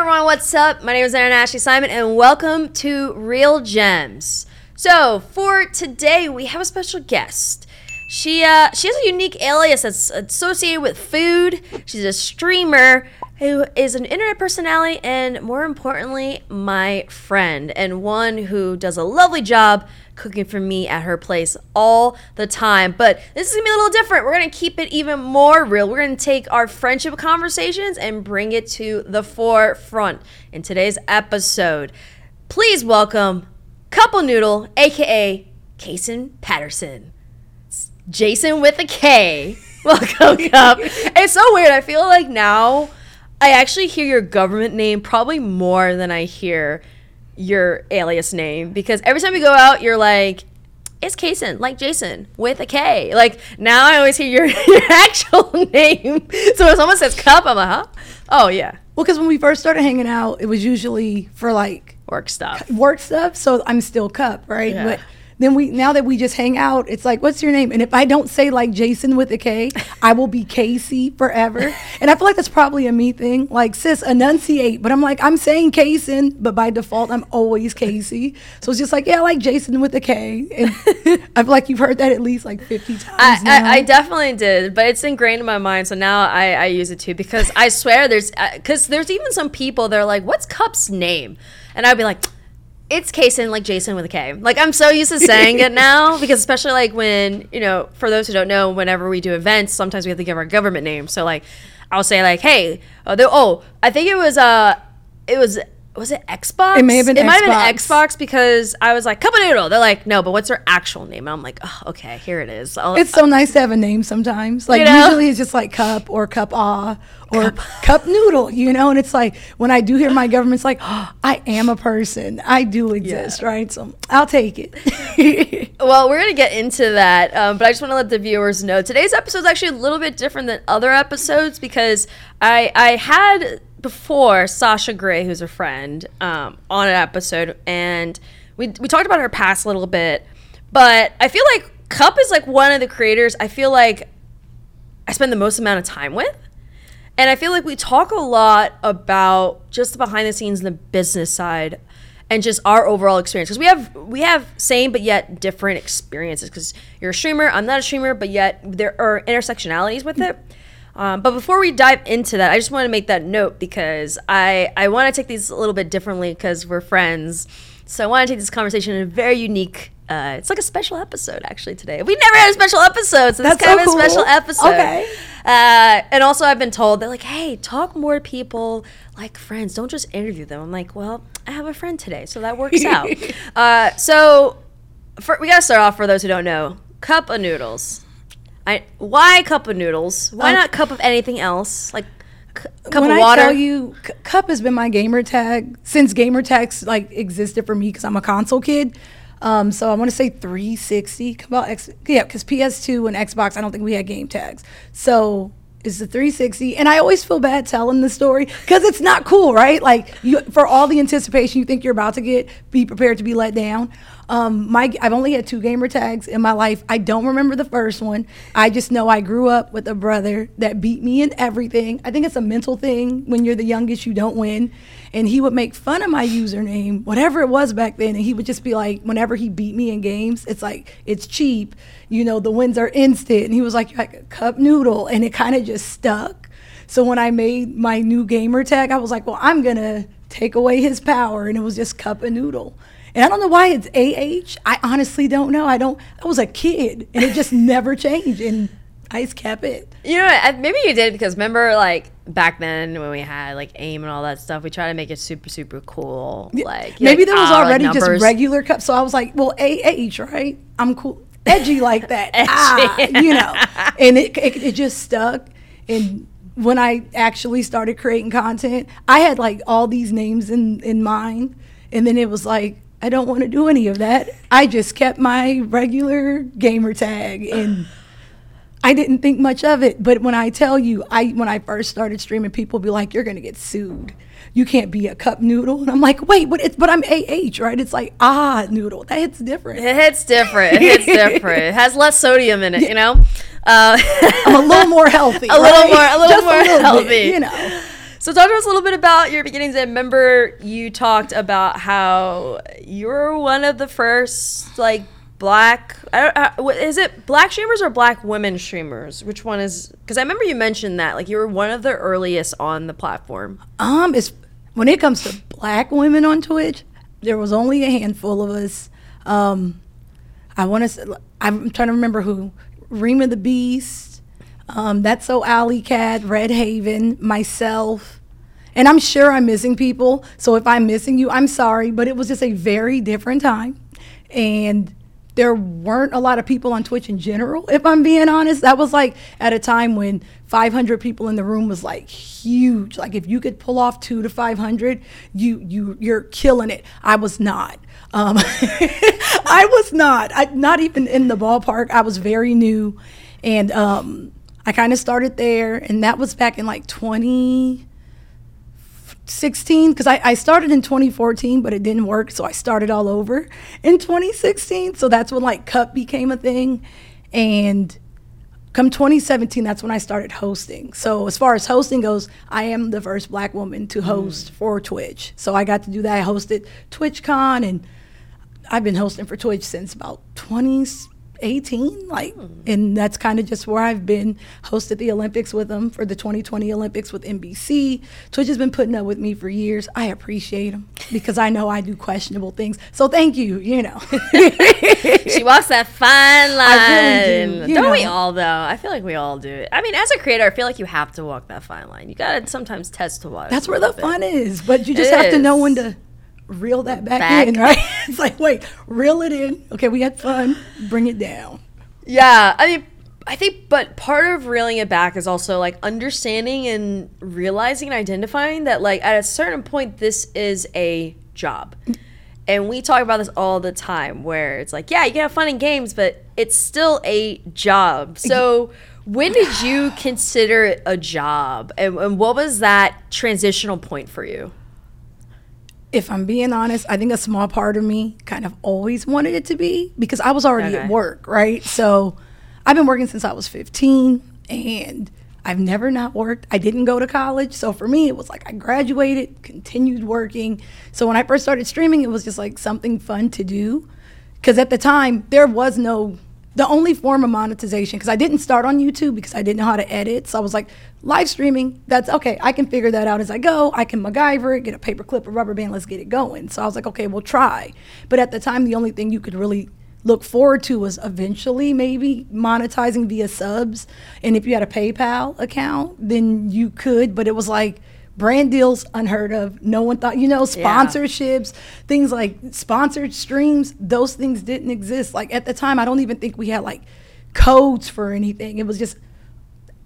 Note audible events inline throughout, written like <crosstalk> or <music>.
everyone, what's up? My name is Erin Ashley Simon, and welcome to Real Gems. So, for today, we have a special guest. She uh, she has a unique alias that's associated with food. She's a streamer who is an internet personality, and more importantly, my friend, and one who does a lovely job cooking for me at her place all the time. But this is gonna be a little different. We're gonna keep it even more real. We're gonna take our friendship conversations and bring it to the forefront in today's episode. Please welcome CupAhNoodle, aka Kason Patterson. It's Jason with a K. <laughs> Welcome, Cup. it's so weird. I feel like now I actually hear your government name probably more than I hear your alias name because every time we go out, you're like, it's Kason, like Jason with a K. Like now I always hear your, <laughs> your actual <laughs> name. So when someone says cup, I'm like, huh? Oh, yeah. Well, because when we first started hanging out, it was usually for like Work stuff. work stuff. So I'm still Cup, right? Yeah. But then we now that we just hang out, it's like, what's your name? And if I don't say like Jason with a K, I will be Casey forever. and I feel like that's probably a me thing. Like, sis, enunciate. But I'm like, I'm saying Kason, but by default, I'm always Casey. So it's just like, yeah, I like Jason with a K. And <laughs> I feel like you've heard that at least like 50 times. I, now. I, I definitely did, but it's ingrained in my mind. So now I, I use it too because I swear there's uh, because there's even some people they're like, "What's Cup's name?" And I'd be like, "It's Kason, like Jason with a K. Like I'm so used to <laughs> saying it now because especially like when you know, for those who don't know, whenever we do events, sometimes we have to give our government name. So like, I'll say like, "Hey, uh, the- oh, I think it was uh, it was." Was it Xbox? It may have been It might have been Xbox. Xbox because I was like, CupAhNoodle. They're like, no, but what's her actual name? And I'm like, oh, okay, here it is. I'll, It's so nice to have a name sometimes. Like You know? usually it's just like cup or cup ah or cup. noodle, you know. And it's like when I do hear my government's like, oh, I am a person. I do exist, right? So I'll take it. <laughs> Well, we're gonna get into that, um, but I just want to let the viewers know today's episode is actually a little bit different than other episodes because I I had before Sasha Grey, who's a friend, um, on an episode, and we we talked about her past a little bit, but I feel like Cup is like one of the creators. I feel like I spend the most amount of time with. And I feel like we talk a lot about just the behind the scenes and the business side and just our overall experience because we have we have same but yet different experiences because you're a streamer i'm not a streamer but yet there are intersectionalities with it um, but before we dive into that i just want to make that note because i i want to take these a little bit differently because we're friends so i want to take this conversation in a very unique uh, it's like a special episode actually today we never had a special episode so this That's is kind so of a special episode Okay. uh, and also, I've been told they're like, "Hey, talk more to people like friends. Don't just interview them." I'm like, "Well, I have a friend today, so that works out." <laughs> uh, so, for, we gotta start off for those who don't know. Cup of noodles. I why cup of noodles? Why Um, not cup of anything else? Like c- cup when of I tell you, C- Cup has been my gamer tag since gamer tags like existed for me because I'm a console kid. Um, so I want to say 360. Come out, X, yeah, because PS2 and Xbox, I don't think we had game tags. So it's the 360, and I always feel bad telling the story because it's not cool, right? Like you, for all the anticipation you think you're about to get, be prepared to be let down. Um, my I've only had two gamer tags in my life. I don't remember the first one. I just know I grew up with a brother that beat me in everything. I think it's a mental thing. When you're the youngest, you don't win. And he would make fun of my username, whatever it was back then, and he would just be like, whenever he beat me in games, it's like it's cheap. You know, the wins are instant. And he was like, you're like a cup noodle, and it kind of just stuck. So when I made my new gamer tag, I was like, well, I'm gonna take away his power, and it was just cup noodle. And I don't know why it's AH. I honestly don't know. I don't. I was a kid, and it just never changed, and I just kept it. You know, what, maybe you did because remember, like back then when we had like aim and all that stuff, we tried to make it super super cool. Like Maybe like, there was like already numbers. just regular cup, so I was like, well, AH, right? I'm cool, edgy like that, <laughs> ah, you know. And it, it it just stuck. And when I actually started creating content, I had like all these names in in mind, and then it was like. I don't want to do any of that. I just kept my regular gamer tag and <sighs> I didn't think much of it. But when I tell you, I when I first started streaming, people be like, "You're gonna get sued. You can't be a cup noodle." And I'm like, "Wait, but it's but I'm AH, right? It's like ah noodle. That hits different. It hits different. It hits different. It has less sodium in it, you know. Uh, I'm a little more healthy. <laughs> A little more- a little Just more bit, healthy. you know." So talk to us a little bit about your beginnings. I remember you talked about how you were one of the first like black. I don't, uh, is it black streamers or black women streamers? Which one is? Because I remember you mentioned that like you were one of the earliest on the platform. Um, it's when it comes to black women on Twitch, there was only a handful of us. Um, I want to. I'm trying to remember who. Rima the Beast. Um, that's so Alley Cat, Red Haven, myself, and I'm sure I'm missing people. So if I'm missing you, I'm sorry, but it was just a very different time, and there weren't a lot of people on Twitch in general, if I'm being honest. That was like at a time when 500 people in the room was like huge. Like if you could pull off 2 to 500, you you you're killing it. I was not. Um, <laughs> I was not. I not even in the ballpark. I was very new and um, I kind of started there and that was back in like 2016 because I, I started in 2014 but it didn't work so i started all over in 2016 so that's when like cup became a thing and come 2017 that's when i started hosting. So as far as hosting goes i am the first black woman to mm. host for twitch. So i got to do that. I hosted twitchcon and i've been hosting for twitch since about 2018 like hmm. and that's kind of just where i've been hosted the olympics with them for the 2020 olympics with nbc twitch has been putting up with me for years i appreciate them because i know i do questionable things so thank you you know <laughs> She walks that fine line. I really do, not we all though? I feel like we all do it. I mean, as a creator, I feel like you have to walk that fine line. You gotta sometimes test to watch. That's where the fun is. But you just It have to know when to reel that back, Back. in, <laughs> right? it's like, wait, reel it in. Okay, we had fun. Bring it down. Yeah, I mean, I think, but part of reeling it back is also like understanding and realizing and identifying that, like, at a certain point, this is a job. And we talk about this all the time where it's like, yeah, you can have fun in games, but it's still a job. So, when did you <sighs> consider it a job? And, and what was that transitional point for you? If I'm being honest, I think a small part of me kind of always wanted it to be because I was already Okay. at work, right? So I've been working since I was 15 and I've never not worked. I didn't go to college. So for me, it was like I graduated, continued working. So when I first started streaming, it was just like something fun to do. Because at the time, there was no, the only form of monetization, because I didn't start on YouTube because I didn't know how to edit. So I was like, live streaming, that's okay. I can figure that out as I go. I can MacGyver it, get a paper clip, a rubber band, let's get it going. So I was like, okay, we'll try. But at the time, the only thing you could really look forward to was eventually maybe monetizing via subs. And if you had a PayPal account, then you could. But it was like brand deals unheard of. No one thought, you know, sponsorships, things like sponsored streams, those things didn't exist. Like at the time, I don't even think we had like codes for anything. It was just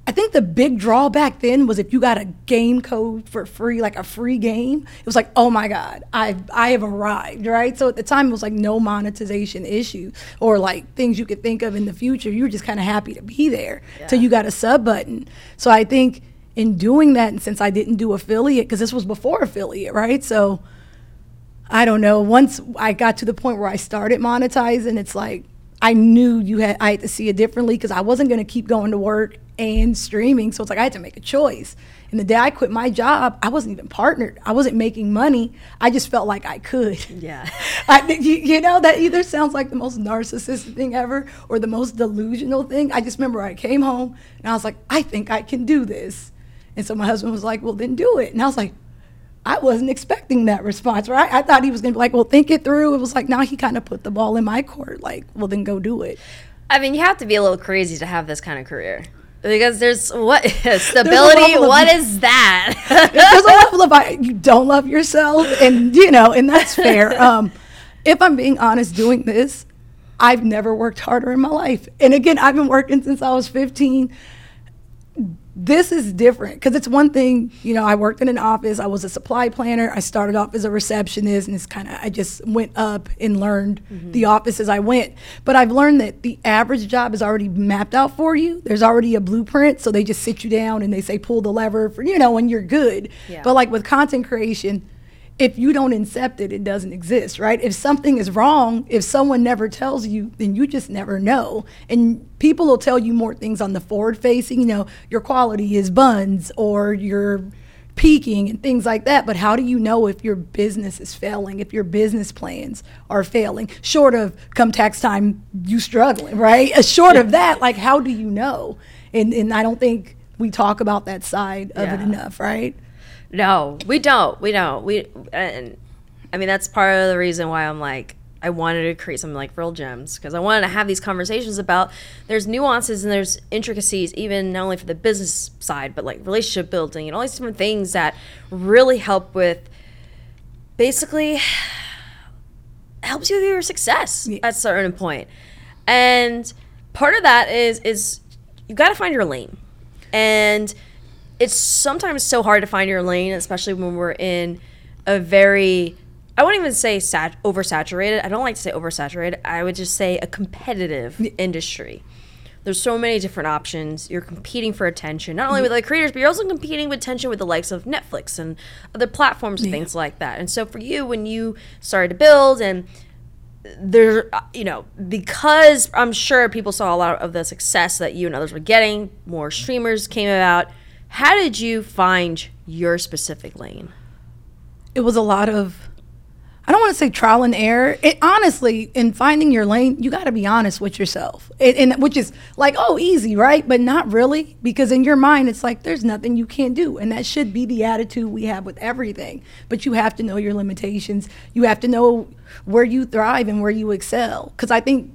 I think the big drawback then was if you got a game code for free, like a free game, it was like, oh my God, I I have arrived, right? So at the time it was like no monetization issue or like things you could think of in the future. You were just kind of happy to be there till you got a sub button. So I think in doing that, and since I didn't do affiliate, because this was before affiliate, right? So I don't know. Once I got to the point where I started monetizing, it's like I knew you had I had to see it differently because I wasn't going to keep going to work and streaming. So it's like I had to make a choice. And the day I quit my job, I wasn't even partnered. I wasn't making money. I just felt like I could. Yeah. <laughs> I, you, you know that either sounds like the most narcissistic thing ever or the most delusional thing. I just remember I came home and I was like, I think I can do this. And so my husband was like, Well, then do it. And I was like, I wasn't expecting that response, right? I thought he was gonna be like, well, think it through. It was like, now he kind of put the ball in my court, like, well, then go do it. I mean, you have to be a little crazy to have this kind of career. Because there's what <laughs> stability. of- What <laughs> is that? There's a <laughs> level of you don't love yourself, and you know, and that's fair. Um, if I'm being honest, doing this, I've never worked harder in my life. And again, I've been working since I was 15. This is different because it's one thing, you know, I worked in an office, I was a supply planner, I started off as a receptionist, and it's kind of, I just went up and learned mm-hmm. the office as I went. But I've learned that the average job is already mapped out for you. There's already a blueprint, so they just sit you down and they say, pull the lever for, you know, and you're good. Yeah. But like with content creation, if you don't accept it, it doesn't exist, right? If something is wrong, if someone never tells you, then you just never know. And people will tell you more things on the forward facing, you know, your quality is buns or your peaking and things like that. But how do you know if your business is failing, if your business plans are failing? Short of come tax time, you struggling, right? <laughs> Short of that, like how do you know? And and I don't think we talk about that side of it enough, right? No, we don't. We don't. We and I mean that's part of the reason why I'm like I wanted to create something like Real Gems because I wanted to have these conversations about there's nuances and there's intricacies even not only for the business side but like relationship building and all these different things that really help with basically helps you with your success Yeah. at a certain point. And part of that is is you got to find your lane. And it's sometimes so hard to find your lane, especially when we're in a very I won't even say sat- oversaturated. I don't like to say oversaturated. I would just say a competitive industry. There's so many different options. You're competing for attention, not only with other creators, but you're also competing with attention with the likes of Netflix and other platforms and things like that. And so for you, when you started to build and there, you know, because I'm sure people saw a lot of the success that you and others were getting, more streamers came about. How did you find your specific lane? it was a lot of I don't want to say trial and error. It honestly, in finding your lane, you got to be honest with yourself, it, and which is like, oh, easy, right? But not really, because in your mind, it's like there's nothing you can't do, and that should be the attitude we have with everything. But you have to know your limitations. You have to know where you thrive and where you excel. Because I think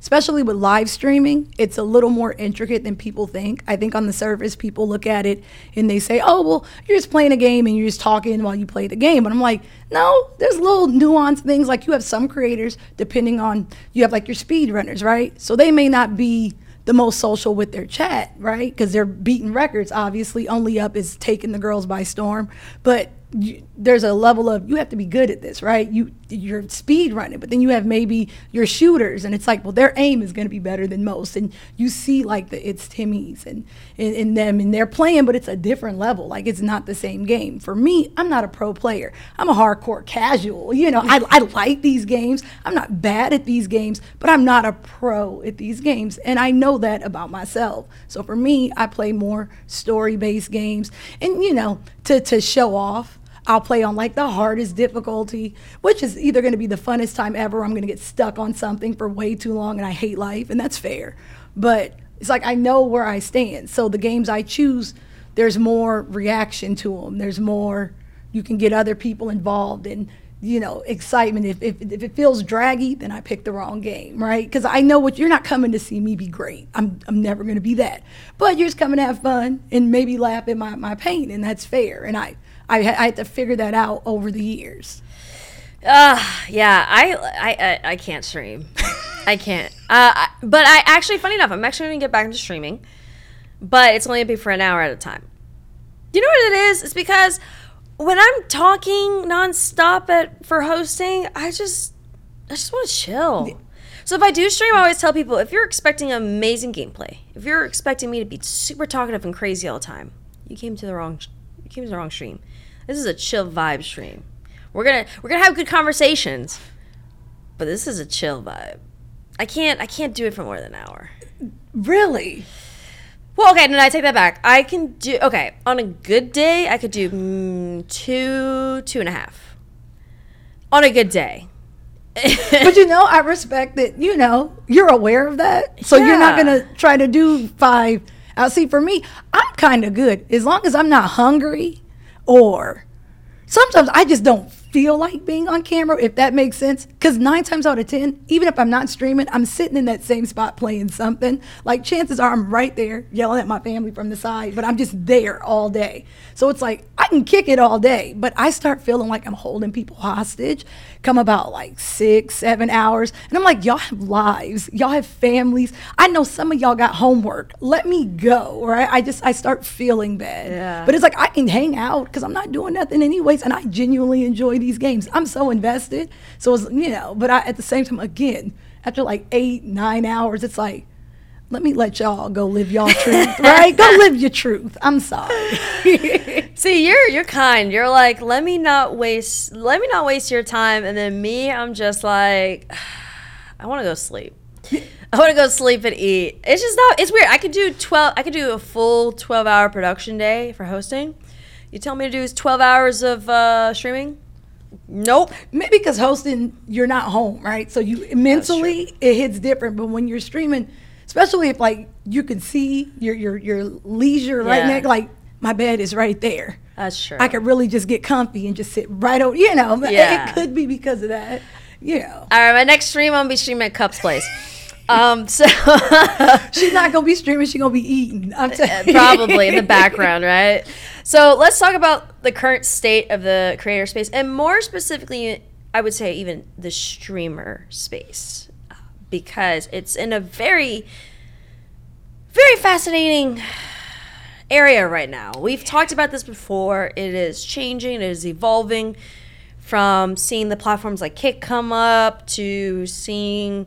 especially with live streaming, it's a little more intricate than people think. I think on the surface, people look at it and they say, oh, well, you're just playing a game and you're just talking while you play the game. But I'm like, no, there's little nuanced things. Like you have some creators, depending on, you have like your speed runners, right? So they may not be the most social with their chat, right? Because they're beating records. Obviously, Only Up is taking the girls by storm. But you, there's a level of you have to be good at this, right? You you're speed running, but then you have maybe your shooters, and it's like, well, their aim is going to be better than most, and you see like the it's Timmy's and in, them, and they're playing, but it's a different level. Like it's not the same game. For me, I'm not a pro player. I'm a hardcore casual. You know, I I like these games. I'm not bad at these games, but I'm not a pro at these games, and I know that about myself. So for me, I play more story-based games, and you know, to to show off. I'll play on like the hardest difficulty, which is either going to be the funnest time ever. Or I'm going to get stuck on something for way too long and I hate life, and that's fair. But it's like I know where I stand. So the games I choose, there's more reaction to them. There's more, you can get other people involved and, you know, excitement. If, if, if it feels draggy, then I picked the wrong game, right? Because I know what you're not coming to see me be great. I'm, I'm never going to be that. But you're just coming to have fun and maybe laugh at my, my pain, and that's fair. And I, I, I had to figure that out over the years. Uh, yeah, I, I, I, I can't stream. I can't. Uh, I, but I actually, funny enough, I'm actually going to get back into streaming, but it's only going to be for an hour at a time. You know what it is? It's because when I'm talking nonstop at for hosting, I just, I just want to chill. So if I do stream, I always tell people if you're expecting amazing gameplay, if you're expecting me to be super talkative and crazy all the time, you came to the wrong, you came to the wrong stream. This is a chill vibe stream. We're gonna we're gonna have good conversations, but this is a chill vibe. I can't I can't do it for more than an hour. Really? Well, okay, no, I take that back. I can do okay on a good day. I could do mm, two two and a half on a good day. <laughs> but you know, I respect that, you know, you're aware of that. So you're not to try to do five. I'll see, for me, I'm kind of good. As long as I'm not hungry or. Sometimes I just don't feel like being on camera, if that makes sense. Because nine times out of 10, even if I'm not streaming, I'm sitting in that same spot playing something. Like chances are I'm right there yelling at my family from the side, but I'm just there all day. So it's like I can kick it all day, but I start feeling like I'm holding people hostage come about like six, seven hours. And I'm like, y'all have lives, y'all have families. I know some of y'all got homework. Let me go, right? I just, I start feeling bad. Yeah. But it's like I can hang out because I'm not doing nothing anyways. And I genuinely enjoy these games. I'm so invested. So it's, you know, but I, at the same time, again, after like eight, nine hours, it's like, let me let y'all go live y'all <laughs> truth, right? Go live your truth. I'm sorry. <laughs> See, you're you're kind. You're like, let me not waste let me not waste your time. And then me, I'm just like, <sighs> I want to go sleep. I want to go sleep and eat. It's just not. It's weird. I could do twelve. I could do a full twelve hour production day for hosting. You tell me to do 12 hours of uh, streaming? Nope. Maybe because hosting, you're not home, right? So you mentally it hits different. But when you're streaming, especially if like you can see your your your leisure right Yeah. next, like my bed is right there. That's true. I could really just get comfy and just sit right over. You know, Yeah. it could be because of that. You know, All right, my next stream, I'm gonna be streaming at Cups Place. <laughs> Um, so she's not gonna be streaming. She's gonna be eating. I'm telling you. probably in the background, right? <laughs> So let's talk about the current state of the creator space, and more specifically, I would say even the streamer space, because it's in a very, very fascinating area right now. We've talked about this before. It is changing. It is evolving. From seeing the platforms like Kick come up to seeing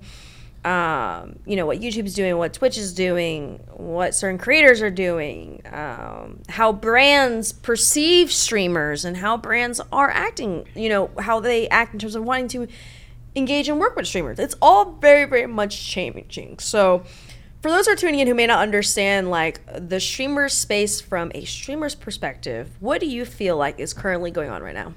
um, you know what YouTube's doing, what Twitch is doing, what certain creators are doing, um, how brands perceive streamers, and how brands are acting. You know how they act in terms of wanting to engage and work with streamers. It's all very, very much changing. So, for those who are tuning in who may not understand like the streamer space from a streamer's perspective, what do you feel like is currently going on right now?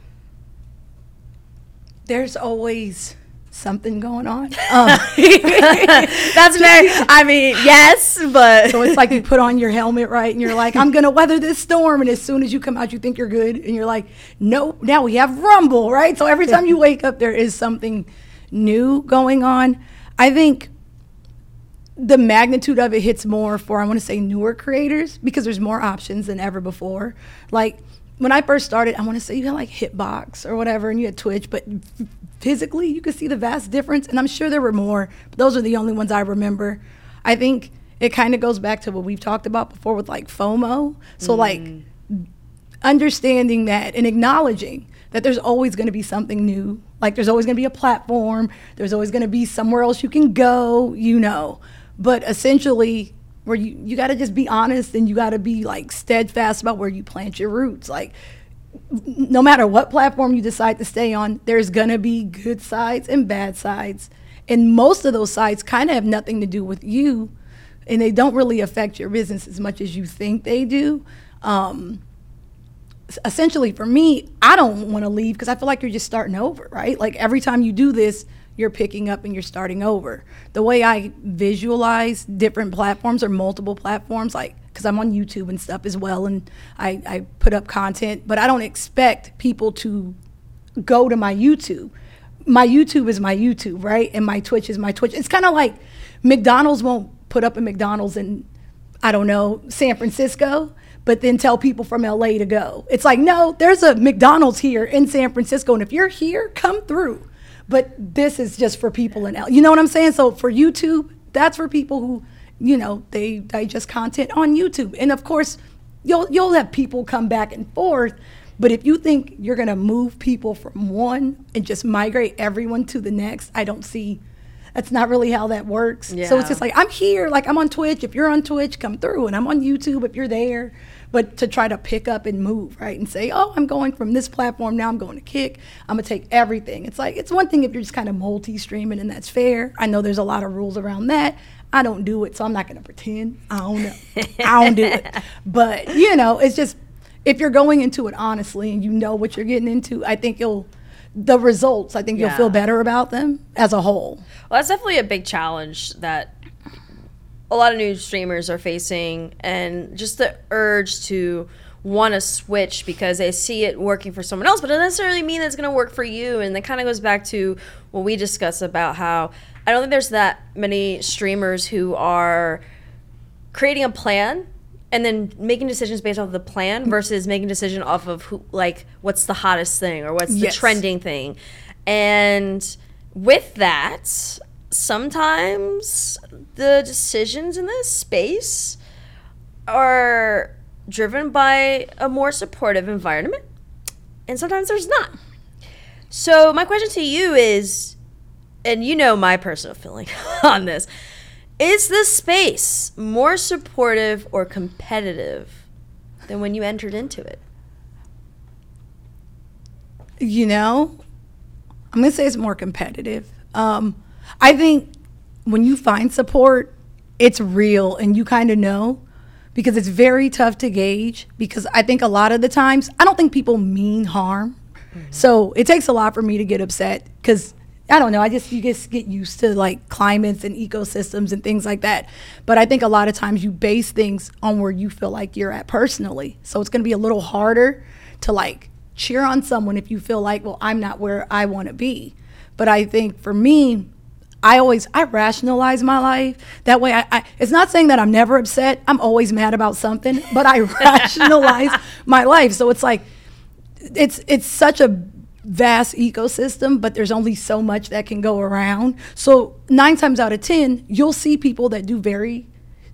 There's always something going on. <laughs> Um, <laughs> That's <laughs> very. I mean, yes, but So it's like you put on your helmet, right? And you're like, I'm going to weather this storm. And as soon as you come out, you think you're good. And you're like, nope, now we have Rumble, right? So every time you wake up, there is something new going on. I think the magnitude of it hits more for, I want to say, newer creators because there's more options than ever before. Like, when I first started, I want to say you had like Hitbox or whatever, and you had Twitch, but physically you could see the vast difference. And I'm sure there were more, but those are the only ones I remember. I think it kind of goes back to what we've talked about before with like FOMO. So, mm. like, understanding that and acknowledging that there's always going to be something new. Like there's always going to be a platform, there's always going to be somewhere else you can go, you know. But essentially, where you you got to just be honest and you got to be like steadfast about where you plant your roots. Like no matter what platform you decide to stay on, there's going to be good sides and bad sides. And most of those sides kind of have nothing to do with you and they don't really affect your business as much as you think they do. Um, essentially for me, I don't want to leave because I feel like you're just starting over, right? Like every time you do this, you're picking up and you're starting over. The way I visualize different platforms or multiple platforms, like because I'm on YouTube and stuff as well, and I, I put up content, but I don't expect people to go to my YouTube. My YouTube is my YouTube, right? And my Twitch is my Twitch. It's kind of like McDonald's won't put up a McDonald's in, I don't know, San Francisco, but then tell people from LA to go. It's like, no, there's a McDonald's here in San Francisco. And if you're here, come through. But this is just for people in L. You know what I'm saying? So for YouTube, that's for people who, you know, they digest content on YouTube. And of course, you'll you'll have people come back and forth. But if you think you're gonna move people from one and just migrate everyone to the next, I don't see that's not really how that works. Yeah. So it's just like I'm here, like I'm on Twitch. If you're on Twitch, come through, and I'm on YouTube if you're there. But to try to pick up and move, right, and say, oh, I'm going from this platform now, I'm going to Kick. I'm gonna take everything. It's like it's one thing if you're just kind of multi-streaming, and that's fair. I know there's a lot of rules around that. I don't do it, so I'm not gonna pretend. I don't know. I don't do it. <laughs> But you know, it's just if you're going into it honestly and you know what you're getting into, I think you'll the results. I think you'll feel better about them as a whole. Well, that's definitely a big challenge that a lot of new streamers are facing, and just the urge to want to switch because they see it working for someone else, but it doesn't necessarily mean that it's going to work for you. And that kind of goes back to what we discussed about how I don't think there's that many streamers who are creating a plan and then making decisions based off of the plan versus making decision off of who like what's the hottest thing or what's the Yes. trending thing and with that sometimes the decisions in this space are driven by a more supportive environment and sometimes there's not so my question to you is and you know my personal feeling <laughs> on this is this space more supportive or competitive than when you entered into it you know, I'm gonna say it's more competitive. Um, I think when you find support, it's real and you kind of know. because it's very tough to gauge because I think a lot of the times I don't think people mean harm. So it takes a lot for me to get upset because I don't know. I just you just get used to like climates and ecosystems and things like that. But I think a lot of times you base things on where you feel like you're at personally. So it's going to be a little harder to like cheer on someone if you feel like, well, I'm not where I want to be. But I think for me, I always I rationalize my life. That way I, I it's not saying that I'm never upset. I'm always mad about something, but I <laughs> rationalize <laughs> my life. So it's like it's it's such a vast ecosystem, but there's only so much that can go around. So nine times out of ten, you'll see people that do very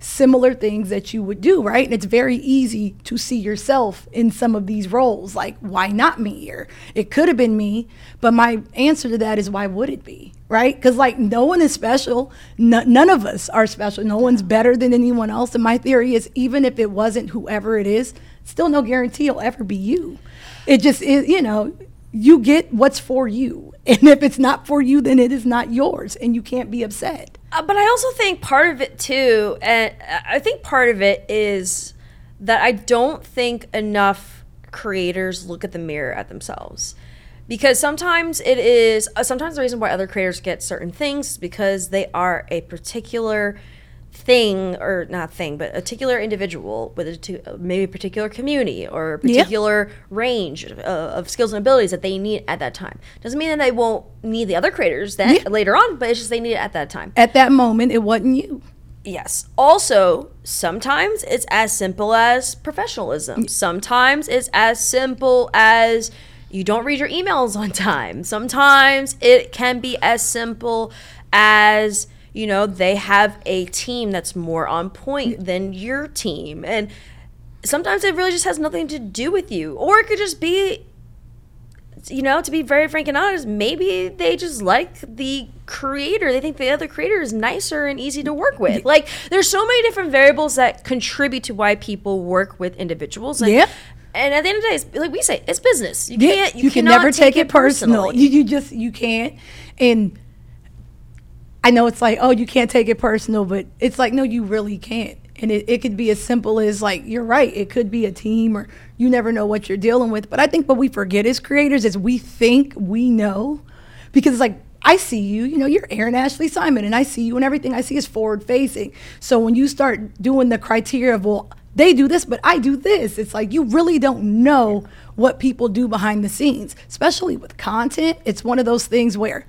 similar things that you would do, right? And it's very easy to see yourself in some of these roles. Like, why not me? Or it could have been me. But my answer to that is, why would it be? Right? Because, like, no one is special. No, none of us are special. No one's better than anyone else. And my theory is, even if it wasn't whoever it is, still no guarantee it'll ever be you. It just is, you know, you get what's for you. <laughs> And if it's not for you, then it is not yours. And you can't be upset. Uh, but I also think part of it too, and I think part of it is that I don't think enough creators look at the mirror at themselves. Because sometimes it is, uh, sometimes the reason why other creators get certain things is because they are a particular thing or not thing but a particular individual with a maybe a particular community or a particular yeah. range of, uh, of, skills and abilities that they need at that time. Doesn't mean that they won't need the other creators then yeah. later on but it's just they need it at that time. At that moment it wasn't you. Yes. Also sometimes it's as simple as professionalism. Sometimes it's as simple as you don't read your emails on time. Sometimes it can be as simple as you know, they have a team that's more on point than your team. And sometimes it really just has nothing to do with you. Or it could just be, you know, to be very frank and honest, maybe they just like the creator. They think the other creator is nicer and easy to work with. Like, there's so many different variables that contribute to why people work with individuals. And, yeah. And at the end of the day, it's, like we say, it's business. You can't. You, you can never take, take it personally. <laughs> You, you just you can't. And I know it's like, oh, you can't take it personal, but it's like, no, you really can't. And it, it could be as simple as like, you're right, it could be a team or you never know what you're dealing with. But I think what we forget as creators is we think we know because it's like, I see you, you know, you're Erin Ashley Simon, and I see you, and everything I see is forward facing. So when you start doing the criteria of, well, they do this, but I do this, it's like you really don't know what people do behind the scenes, especially with content. It's one of those things where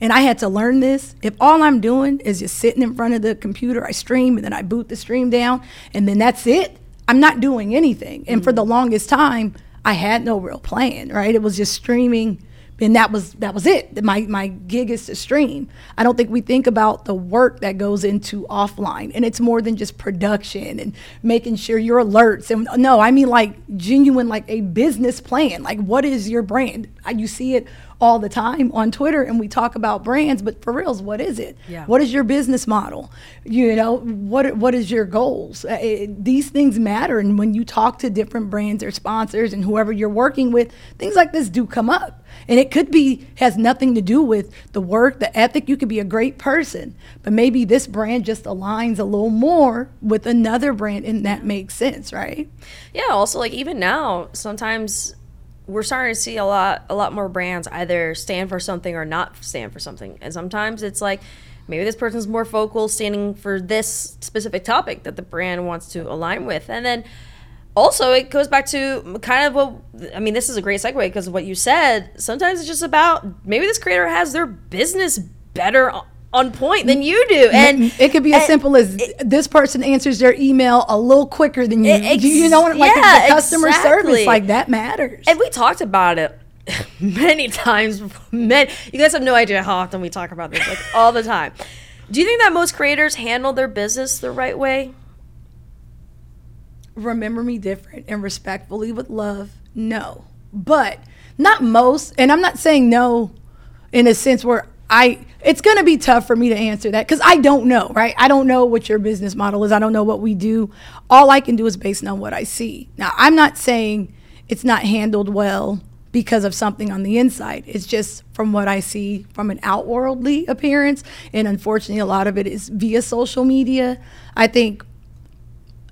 and I had to learn this. If all I'm doing is just sitting in front of the computer, I stream and then I boot the stream down and then that's it, I'm not doing anything. And mm-hmm. for the mm. longest time, I had no real plan, right? It was just streaming and that was that was it. My my gig is to stream. I don't think we think about the work that goes into offline, and it's more than just production and making sure your alerts. And no, I mean like genuine, like a business plan. Like what is your brand? You see it all the time on Twitter and we talk about brands, but for reals, what is it? Yeah. What is your business model? You know, what what is your goals? Uh, it, these things matter, and when you talk to different brands or sponsors and whoever you're working with, things like this do come up. And it could be has nothing to do with the work, the ethic. You could be a great person, but maybe this brand just aligns a little more with another brand, and that makes sense, right? Yeah. Also, like even now, sometimes we're starting to see a lot a lot more brands either stand for something or not stand for something. And sometimes it's like maybe this person's more vocal standing for this specific topic that the brand wants to align with. And then also it goes back to kind of what i mean this is a great segue because what you said. Sometimes it's just about maybe this creator has their business better on point than you do. And it could be as simple as it, this person answers their email a little quicker than you. Ex- you know what? Like yeah, the customer exactly. service, like that matters. And we talked about it <laughs> many times. Many, you guys have no idea how often we talk about this, like <laughs> all the time. Do you think that most creators handle their business the right way? Remember me different and respectfully with love. No, but not most. And I'm not saying no in a sense where I it's going to be tough for me to answer that cuz I don't know, right? I don't know what your business model is. I don't know what we do. All I can do is based on what I see. Now, I'm not saying it's not handled well because of something on the inside. It's just from what I see from an outwardly appearance and unfortunately a lot of it is via social media. I think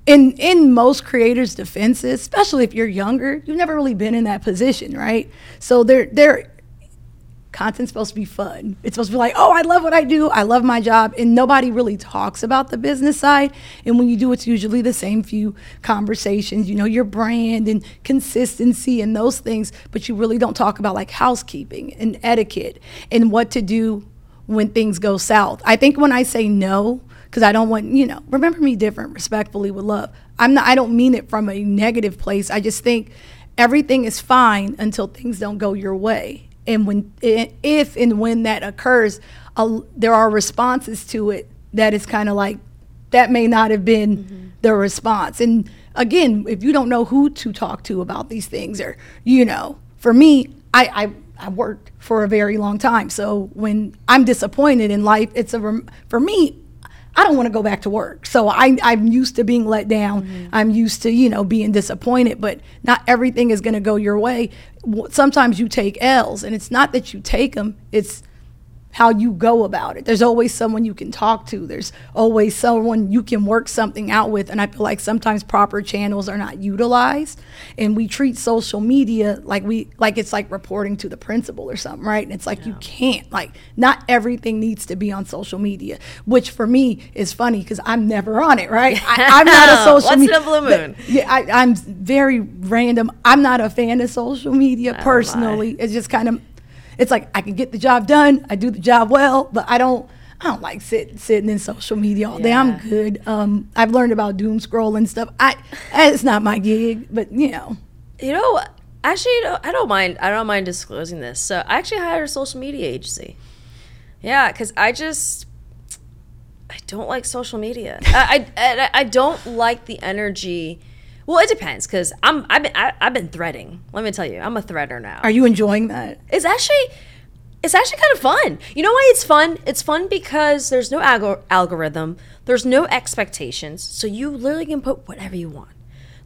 in in most creators' defenses, especially if you're younger, you've never really been in that position, right? So they're they're content's supposed to be fun. It's supposed to be like, oh, I love what I do. I love my job. And nobody really talks about the business side. And when you do, it's usually the same few conversations, you know, your brand and consistency and those things. But you really don't talk about like housekeeping and etiquette and what to do when things go south. I think when I say no, because I don't want, you know, remember me different, respectfully, with love. I'm not, I don't mean it from a negative place. I just think everything is fine until things don't go your way and when if and when that occurs uh, there are responses to it that is kind of like that may not have been mm-hmm. the response and again if you don't know who to talk to about these things or you know for me i i, I worked for a very long time so when i'm disappointed in life it's a for me I don't want to go back to work. So I, I'm used to being let down. Mm-hmm. I'm used to, you know, being disappointed, but not everything is going to go your way. Sometimes you take L's, and it's not that you take them, it's how you go about it. There's always someone you can talk to. There's always someone you can work something out with. And I feel like sometimes proper channels are not utilized. And we treat social media like we like it's like reporting to the principal or something, right? And it's like you can't. Like not everything needs to be on social media, which for me is funny because I'm never on it, right? I, am not a <laughs> social Once media. blue moon. Yeah, I, am very random. I'm not a fan of social media personally. It's just kind of it's like I can get the job done, I do the job well, but I don't I don't like sit, sitting in social media all day. Yeah. I'm good. Um, I've learned about doom scrolling stuff. I it's not my gig, but you know. You know, actually, I don't mind. I don't mind disclosing this. So I actually hired a social media agency. Yeah, because I just I don't like social media. I, I I don't like the energy well, it depends because I'm I've been I, have been threading. Let me tell you, I'm a threader now. Are you enjoying that? It's actually it's actually kind of fun. You know why it's fun? It's fun because there's no algor- algorithm, there's no expectations, so you literally can put whatever you want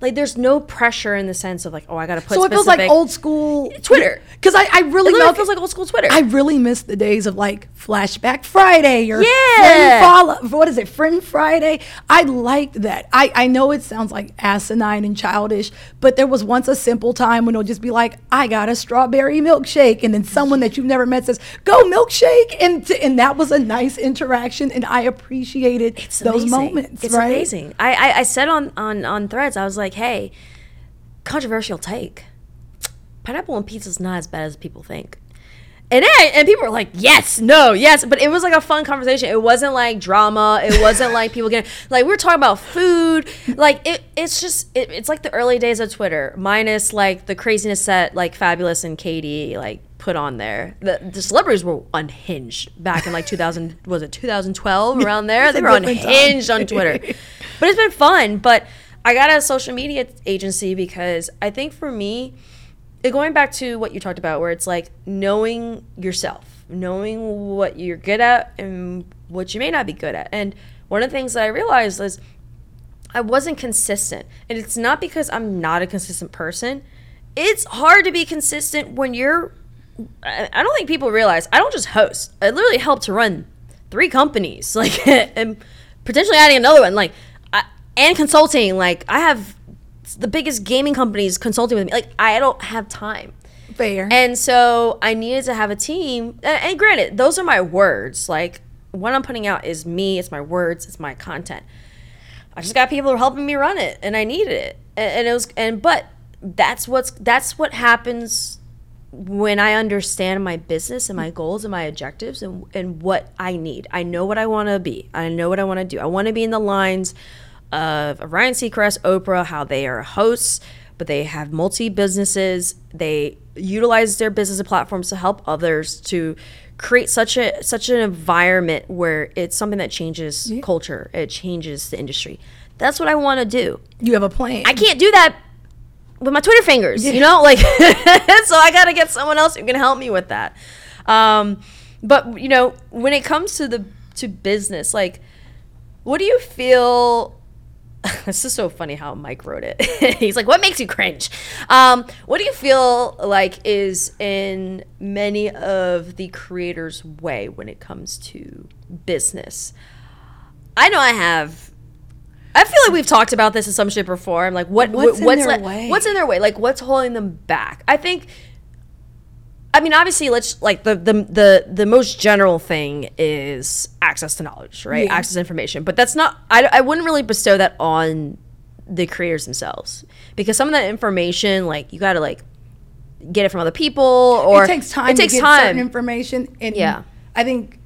like there's no pressure in the sense of like oh I gotta put. So it feels like old school Twitter because I, I really it feels like old school Twitter. I really miss the days of like Flashback Friday or yeah, follow, what is it Friend Friday? I liked that. I I know it sounds like asinine and childish, but there was once a simple time when it'll just be like I got a strawberry milkshake, and then someone that you've never met says go milkshake, and t- and that was a nice interaction, and I appreciated it's those amazing. moments. It's right? amazing. I, I I said on on on Threads I was like like, hey, controversial take. Pineapple on pizza is not as bad as people think. And then, and people were like, yes, no, yes. But it was like a fun conversation. It wasn't like drama. It wasn't like people getting, <laughs> like, we were talking about food. Like, it, it's just, it, it's like the early days of Twitter, minus like the craziness that like Fabolous and Katie like put on there. The, the celebrities were unhinged back in like 2000, was it 2012 around there? <laughs> they were unhinged on Twitter. But it's been fun. But, I got a social media agency because I think for me, going back to what you talked about, where it's like knowing yourself, knowing what you're good at and what you may not be good at. And one of the things that I realized is I wasn't consistent. And it's not because I'm not a consistent person. It's hard to be consistent when you're. I don't think people realize I don't just host. I literally help to run three companies, <laughs> like, and potentially adding another one. Like, and consulting. Like I have the biggest gaming companies consulting with me. Like I don't have time. Fair. And so I needed to have a team. And granted, those are my words. Like what I'm putting out is me. It's my words. It's my content. I just got people who are helping me run it, and I needed it. And it was and but that's what's that's what happens when I understand my business and my goals and my objectives and, and what I need. I know what I want to be. I know what I want to do. I want to be in the lines of Ryan Seacrest, Oprah, how they are hosts, but they have multi businesses. They utilize their business platforms to help others to create such a such an environment where it's something that changes yeah. culture. It changes the industry. That's what I want to do. You have a plan. I can't do that with my Twitter fingers, yeah. you know, like <laughs> so I got to get someone else who can help me with that. Um, but you know, when it comes to the to business, like, what do you feel <laughs> this is so funny how Mike wrote it. <laughs> He's like, "What makes you cringe?" Um, what do you feel like is in many of the creators' way when it comes to business? I know I have. I feel like we've talked about this in some shape or form. Like what What's what's in their way? what's in their way? Like what's holding them back? I think. I mean, obviously, let's like the the the the most general thing is access to knowledge, right? Yeah. Access to information, but that's not. I I wouldn't really bestow that on the creators themselves because some of that information, like you got to like get it from other people, or it takes time It takes to get time. certain information and Yeah. i think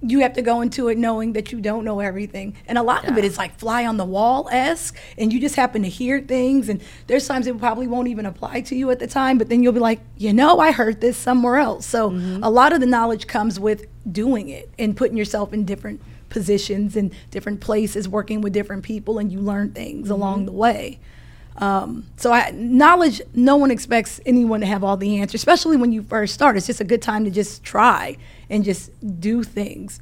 you have to go into it knowing that you don't know everything and a lot of it is like fly on the wall esque and you just happen to hear things and there's times it probably won't even apply to you at the time but then you'll be like you know i heard this somewhere else so Mm-hmm. a lot of the knowledge comes with doing it and putting yourself in different positions and different places working with different people and you learn things Mm-hmm. along the way um, so I, knowledge, no one expects anyone to have all the answers, especially when you first start. It's just a good time to just try and just do things.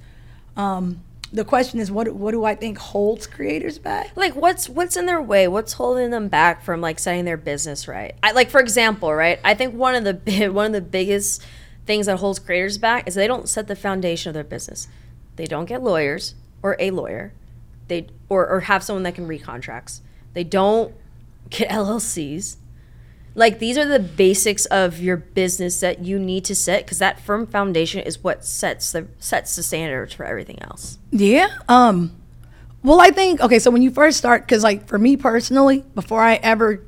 Um, the question is, what what do I think holds creators back? like what's what's in their way? What's holding them back from like setting their business right? I, like for example right i think one of the <laughs> one of the biggest things that holds creators back is they don't set the foundation of their business. They don't get lawyers or a lawyer. They or, or have someone that can read contracts. They don't get <laughs> llcs like these are the basics of your business that you need to set because that firm foundation is what sets the sets the standards for everything else Yeah. Um, well, I think okay. So when you first start, because like for me personally, before I ever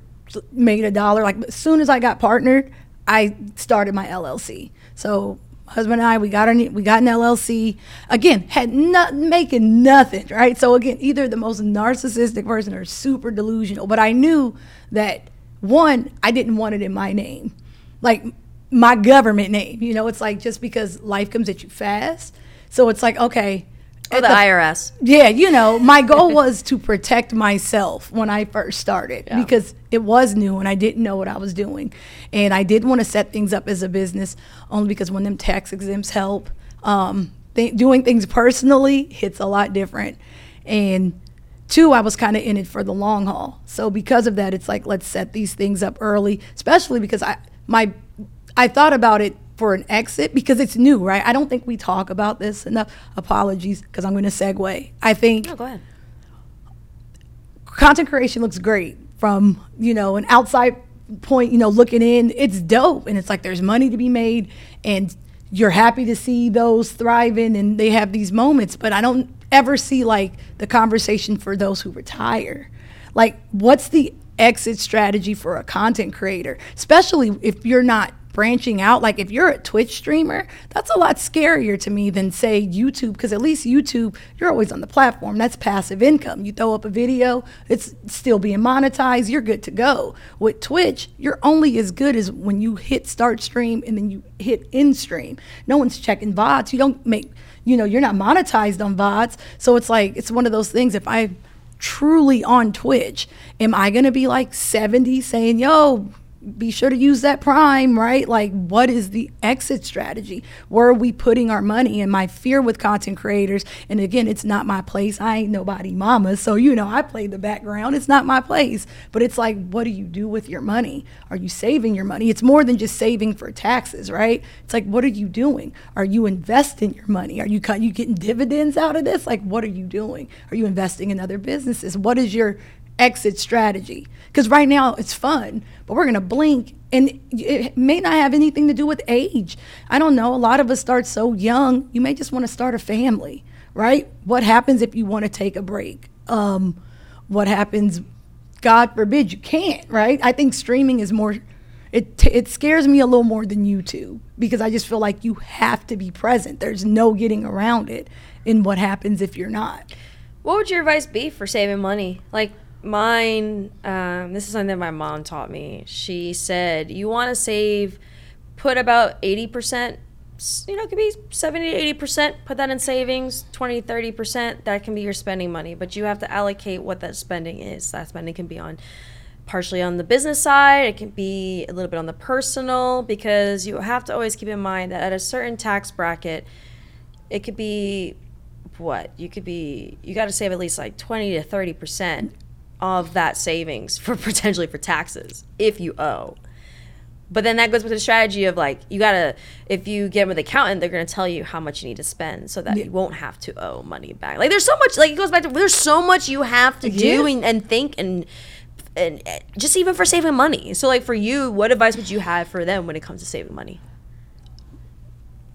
made a dollar, like as soon as I got partnered, I started my LLC. So husband and I, we got our we got an LLC. Again, had not making nothing, right? So again, either the most narcissistic person or super delusional. But I knew that one, I didn't want it in my name, like my government name. You know, it's like just because life comes at you fast. So it's like okay. or at the irs yeah, you know, my goal <laughs> was to protect myself when I first started Yeah. because it was new and I didn't know what I was doing. And I did want to set things up as a business only because when them tax exempts help, um, th- doing things personally hits a lot different. And two, I was kind of in it for the long haul. So because of that, it's like, let's set these things up early, especially because I, my, I thought about it for an exit because it's new, right? I don't think we talk about this enough. Apologies, because I'm going to segue. I think no go ahead content creation looks great from you know an outside point you know looking in it's dope and it's like there's money to be made and you're happy to see those thriving and they have these moments but i don't ever see like the conversation for those who retire. Like what's the exit strategy for a content creator? Especially if you're not branching out. Like if you're a twitch streamer that's a lot scarier to me than say youtube because at least youtube you're always on the platform. That's passive income. You throw up a video it's still being monetized you're good to go. With twitch you're only as good as when you hit start stream and then you hit in stream. No one's checking vods you don't make you know you're not monetized on vods so it's like it's one of those things if i truly on twitch am i going to be like 70 saying yo be sure to use that prime right? Like what is the exit strategy? Where are we putting our money? And my fear with content creators and again it's not my place. I ain't nobody mama so you know i play the background. It's not my place. But it's like what do you do with your money? Are you saving your money? It's more than just saving for taxes right? It's like what are you doing? Are you investing your money? Are you you getting dividends out of this? Like what are you doing? Are you investing in other businesses? What is your exit strategy. Because right now it's fun but we're going to blink and it may not have anything to do with age. I don't know. A lot of us start so young you may just want to start a family right? What happens if you want to take a break? Um, what happens god forbid you can't right? I think streaming is more it, it scares me a little more than youtube because i just feel like you have to be present. There's no getting around it in what happens if you're not. What would your advice be for saving money? Like mine, um, this is something that my mom taught me. She said, you want to save, put about 80%, you know, it could be 70 to 80%, put that in savings, 20, 30%, that can be your spending money. But you have to allocate what that spending is. That spending can be on partially on the business side, it can be a little bit on the personal, because you have to always keep in mind that at a certain tax bracket, it could be what you could be you got to save at least like 20 to 30 percent of that savings for <laughs> potentially for taxes if you owe But then that goes with the strategy of like you gotta if you get with an accountant, they're gonna tell you how much you need to spend so that Yeah. you won't have to owe money back. Like there's so much like it goes back to there's so much you have to do and, and think and and uh, just even for saving money. So like for you, what advice would you have for them when it comes to saving money?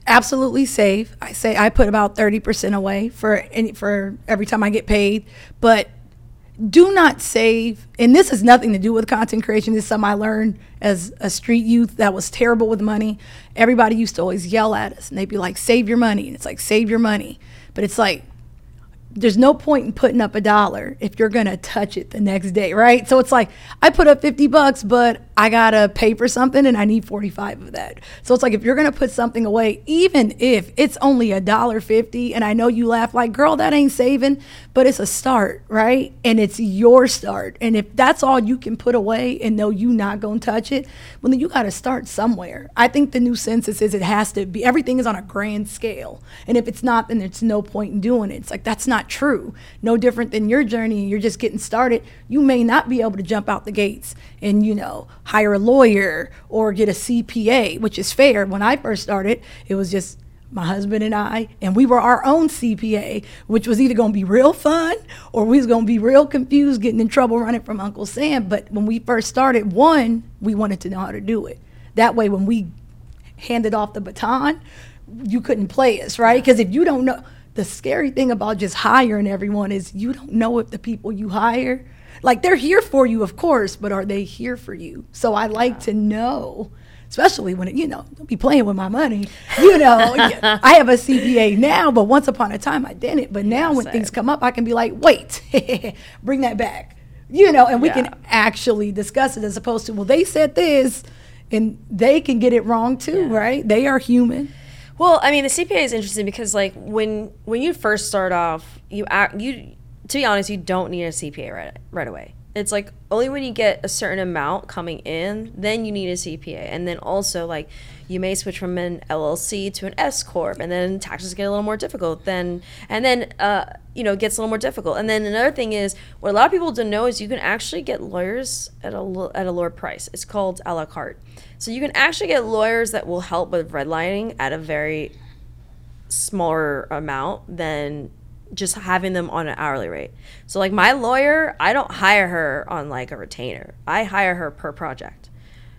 absolutely save. I say I put about 30% away for any, for every time I get paid, but do not save. And this has nothing to do with content creation. This is something I learned as a street youth that was terrible with money. Everybody used to always yell at us and they'd be like, save your money. And it's like, save your money. But it's like, there's no point in putting up a dollar if you're gonna touch it the next day, right? So it's like I put up 50 bucks, but I gotta pay for something and I need 45 of that. So it's like if you're gonna put something away, even if it's only a dollar 50, and I know you laugh like, girl, that ain't saving, but it's a start, right? And it's your start. And if that's all you can put away and know you not gonna touch it, well then you gotta start somewhere. I think the new census is it has to be everything is on a grand scale. And if it's not, then there's no point in doing it. It's like that's not true. No different than your journey and you're just getting started. You may not be able to jump out the gates and, you know, hire a lawyer or get a CPA, which is fair. When I first started, it was just my husband and I, and we were our own CPA, which was either going to be real fun or we was going to be real confused, getting in trouble running from Uncle Sam. But when we first started, one, we wanted to know how to do it. That way, when we handed off the baton, you couldn't play us, right? Because if you don't know, the scary thing about just hiring everyone is you don't know if the people you hire, like they're here for you, of course, but are they here for you? So I like to know, especially when it, you know, don't be playing with my money. You know, <laughs> I have a CPA now, but once upon a time I didn't. But now when things come up, I can be like, wait, <laughs> bring that back. You know, and we Yeah. can actually discuss it as opposed to, well, they said this and they can get it wrong too, right? They are human. Well, I mean, the CPA is interesting because like when when you first start off, you act you to be honest, you don't need a CPA right right away. It's like only when you get a certain amount coming in, then you need a CPA, and then also like you may switch from an LLC to an S corp, and then taxes get a little more difficult. Then and then uh, you know it gets a little more difficult. And then another thing is what a lot of people don't know is you can actually get lawyers at a at a lower price. It's called a la carte. So you can actually get lawyers that will help with redlining at a very smaller amount than just having them on an hourly rate. So like my lawyer, I don't hire her on like a retainer. I hire her per project.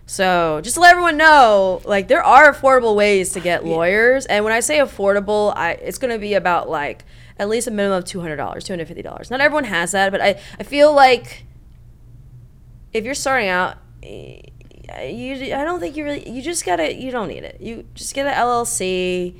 So just to let everyone know, like there are affordable ways to get lawyers, and when I say affordable, I it's gonna be about like at least a minimum of two hundred dollars, two hundred fifty dollars. Not everyone has that, but I I feel like if you're starting out, eh, you I don't think you really you just gotta you don't need it. You just get an LLC.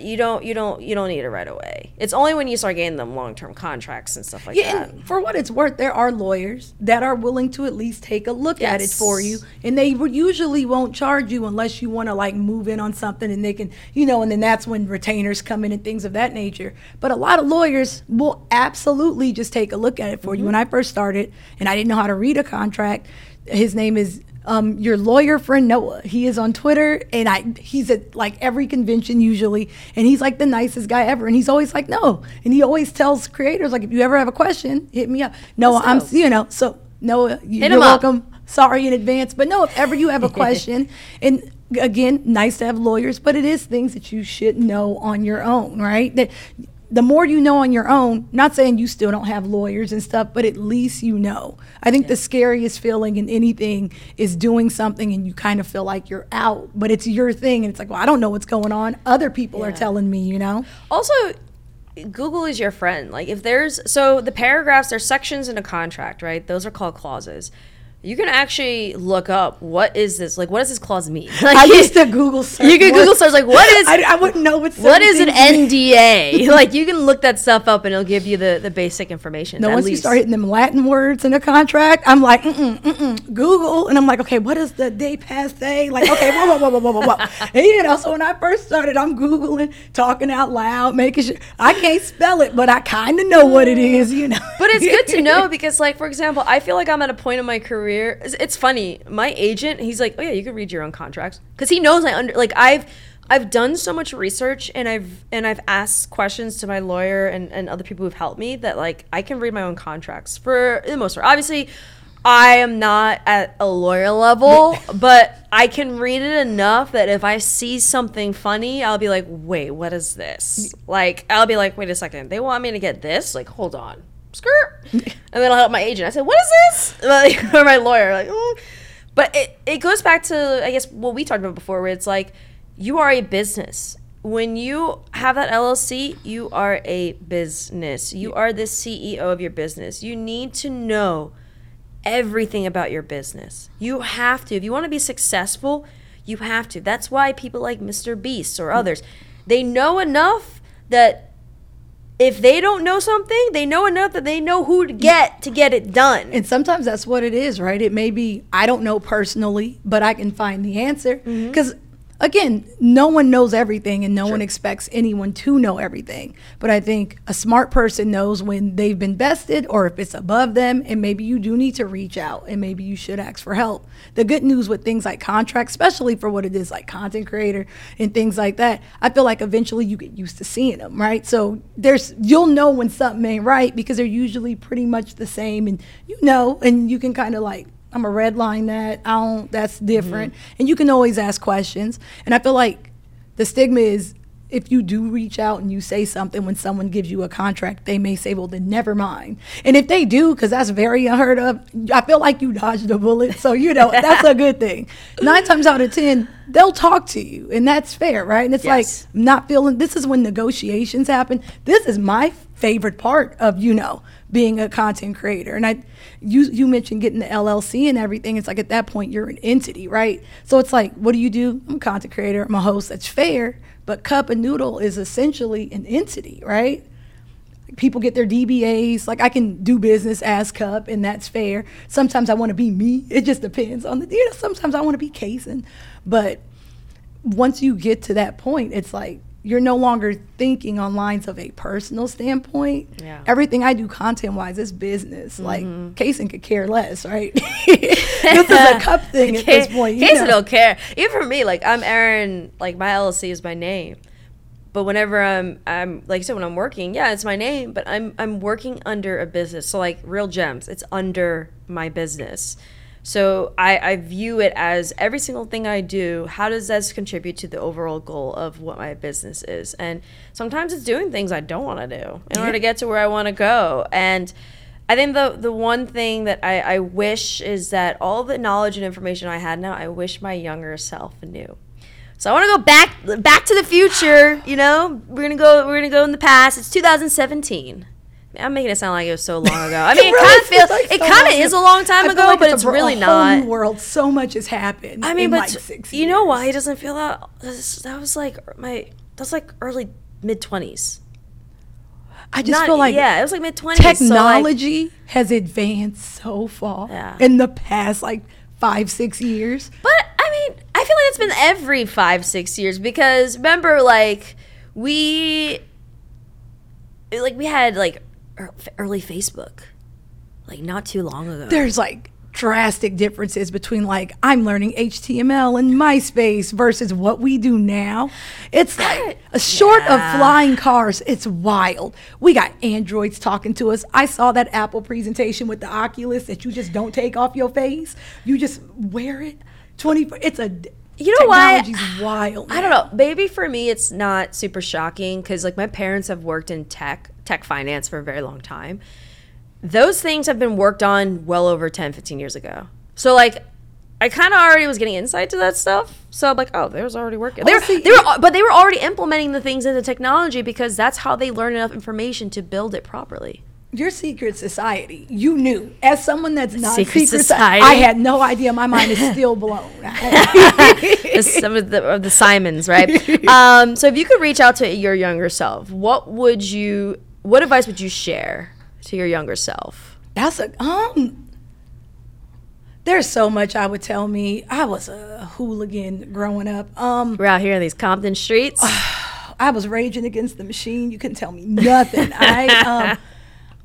You don't you don't you don't need it right away. It's only when you start getting them long term contracts and stuff like Yeah, that. for what it's worth, there are lawyers that are willing to at least take a look at it for you, and they usually won't charge you unless you want to like move in on something, and they can, you know, and then that's when retainers come in and things of that nature. But a lot of lawyers will absolutely just take a look at it for Mm-hmm. you. When I first started, and I didn't know how to read a contract, his name is. Um, your lawyer friend Noah. He is on Twitter, and I he's at like every convention usually, and he's like the nicest guy ever. And he's always like, no, and he always tells creators like, if you ever have a question, hit me up. Noah, I'm you know, so Noah, you- Hit you're up. welcome. Sorry in advance, but no, if ever you have a <laughs> question, and again, nice to have lawyers, but it is things that you should know on your own, right? That the more you know on your own, not saying you still don't have lawyers and stuff, but at least you know. I think the scariest feeling in anything is doing something and you kind of feel like you're out, but it's your thing, and it's like, well, I don't know what's going on. Other people are telling me, you know. Also, Google is your friend. Like if there's so the paragraphs, there's sections in a contract, right? Those are called clauses. You can actually look up what is this like. What does this clause mean? Like, <laughs> I used to Google search. You can Google search like what is <laughs> I, I wouldn't know what. what is an. NDA? <laughs> like you can look that stuff up and it'll give you the the basic information. No, at once you least. start hitting them Latin words in a contract, I'm like, mm-mm, mm-mm, Google. And I'm like, okay, what is the day passe? Like, okay, whoa, whoa, whoa, whoa, whoa, whoa. and, you know, so when I first started, I'm Googling, talking out loud, making sure. I can't spell it, but I kind of know what it is, you know. But it's good to know because, like, for example, I feel like I'm at a point in my career. It's, it's funny. My agent, he's like, "Oh yeah, you can read your own contracts," because he knows I under like I've I've done so much research and I've and I've asked questions to my lawyer and and other people who've helped me that like I can read my own contracts for the most part. Obviously. I am not at a lawyer level, <laughs> but I can read it enough that if I see something funny, I'll be like, wait, what is this? Like, I'll be like, wait a second, they want me to get this? Like, hold on. Skirt. And then I'll help my agent. I said, what is this? <laughs> Like, or my lawyer, like, "Mm." but it, it goes back to, I guess, what we talked about before, where it's like, you are a business. When you have that LLC, you are a business. You are the CEO of your business. You need to know everything about your business. You have to. If you want to be successful, you have to. That's why people like Mr. Beast or others, they know enough that if they don't know something, they know enough that they know who to get to get it done. And sometimes that's what it is, right? It may be I don't know personally, but I can find the answer Mm-hmm. Again, no one knows everything and no one expects anyone to know everything. But I think a smart person knows when they've been bested or if it's above them and maybe you do need to reach out and maybe you should ask for help. The good news with things like contracts, especially for what it is like content creator and things like that, I feel like eventually you get used to seeing them, right? So there's you'll know when something ain't right because they're usually pretty much the same and you know and you can kind of like I'm a red line that I don't that's mm-hmm. different and you can always ask questions and I feel like the stigma is if you do reach out and you say something when someone gives you a contract, they may say, "Well, then never mind." And if they do, because that's very unheard of, I feel like you dodged a bullet. So you know <laughs> that's a good thing. Nine times out of ten, they'll talk to you, and that's fair, right? And it's Yes. like not feeling. This is when negotiations happen. This is my favorite part of you know being a content creator. And I, you you mentioned getting the LLC and everything. It's like at that point you're an entity, right? So it's like, what do you do? I'm a content creator. I'm a host. That's fair. But CupAhNoodle is essentially an entity, right? People get their DBAs. Like I can do business as Cup, and that's fair. Sometimes I want to be me. It just depends on the. You know, sometimes I want to be Kaysen, but once you get to that point, it's like you're no longer thinking on lines of a personal standpoint. Yeah. Everything I do content wise is business. Like mm-hmm. Kaysen could care less, right? <laughs> <laughs> this is a cup thing at this point. You don't care. Even for me, like I'm Erin. Like my LLC is my name, but whenever I'm, I'm like you said, when I'm working, yeah, it's my name, but I'm I'm working under a business. So like Real Gems, it's under my business. So I, I view it as every single thing I do, how does this contribute to the overall goal of what my business is? And sometimes it's doing things I don't want to do in order to get to where I want to go. And I think the the one thing that I, I wish is that all the knowledge and information I had now, I wish my younger self knew. So I want to go back back to the future. You know, we're gonna go we're gonna go in the past. It's 2017. I'm making it sound like it was so <laughs> long ago. I mean, it, really kind of feels like it so kind of is a long time ago, like but it's really a whole new not. world. So much has happened. I mean, but like six you know why it doesn't feel that? That was like my that's like early mid 20s. I just Not feel like yeah, it was like mid 20s. technology has advanced so far Yeah. in the past like five six years. But I mean, I feel like it's been every five, six years because remember, like we, like we had like Er, early Facebook, like not too long ago. there's like drastic differences between like I'm learning HTML and MySpace versus what we do now. It's like a short Yeah. of flying cars. It's wild. We got androids talking to us. I saw that Apple presentation with the Oculus that you just don't take off your face. You just wear it 24 it's a You know why? technology's wild. I don't know. Maybe for me, it's not super shocking because like my parents have worked in tech, tech finance for a very long time. Those things have been worked on well over 10, 15 years ago. So like, I kind of already was getting insight to that stuff. So I'm like, oh, they was already working. They were, they were, but they were already implementing the things into technology because that's how they learn enough information to build it properly. Your secret society, you knew. As someone that's not Secret secret, society? I had no idea. My mind is still blown. <laughs> <laughs> Some of the, of the Simons, right? Um, so if you could reach out to your younger self, what would you, what advice would you share to your younger self? That's a um. There's so much I would tell me. I was a hooligan growing up. Um, We're out here in these Compton streets. <sighs> I was raging against the machine. You couldn't tell me nothing. I um, <laughs>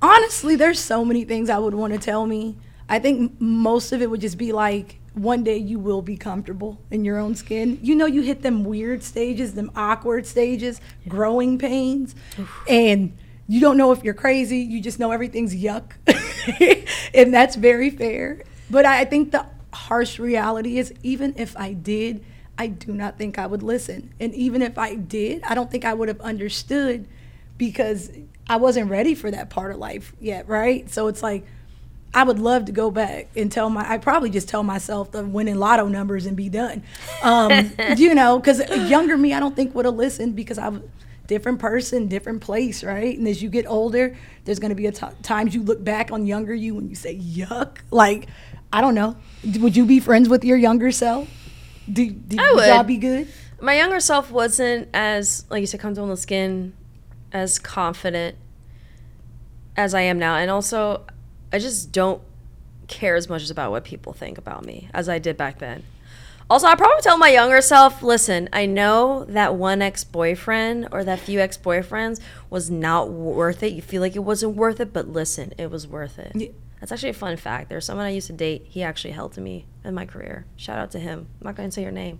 honestly, there's so many things I would want to tell me. I think most of it would just be like, one day you will be comfortable in your own skin. You know, you hit them weird stages, them awkward stages, growing pains, and you don't know if you're crazy. You just know everything's yuck, <laughs> and that's very fair. But I I think the harsh reality is even if I did, I do not think I would listen. And even if I did, I don't think I would have understood because I wasn't ready for that part of life yet, right? So it's like I would love to go back and tell my. I probably just tell myself the winning lotto numbers and be done. Um, <laughs> you know, because younger me, I don't think would have listened because I'm different person, different place, right? And as you get older, there's going to be a t- times you look back on younger you and you say, "Yuck!" Like, I don't know. Would you be friends with your younger self? Do, do I would y'all be good? My younger self wasn't as, like you said, comfortable in the skin, as confident as I am now. And also, I just don't care as much about what people think about me as I did back then. Also, I probably tell my younger self, listen, I know that one ex boyfriend or that few ex boyfriends was not worth it. You feel like it wasn't worth it, but listen, it was worth it. Yeah. That's actually a fun fact. There's someone I used to date. He actually helped me in my career. Shout out to him. I'm not going to say your name,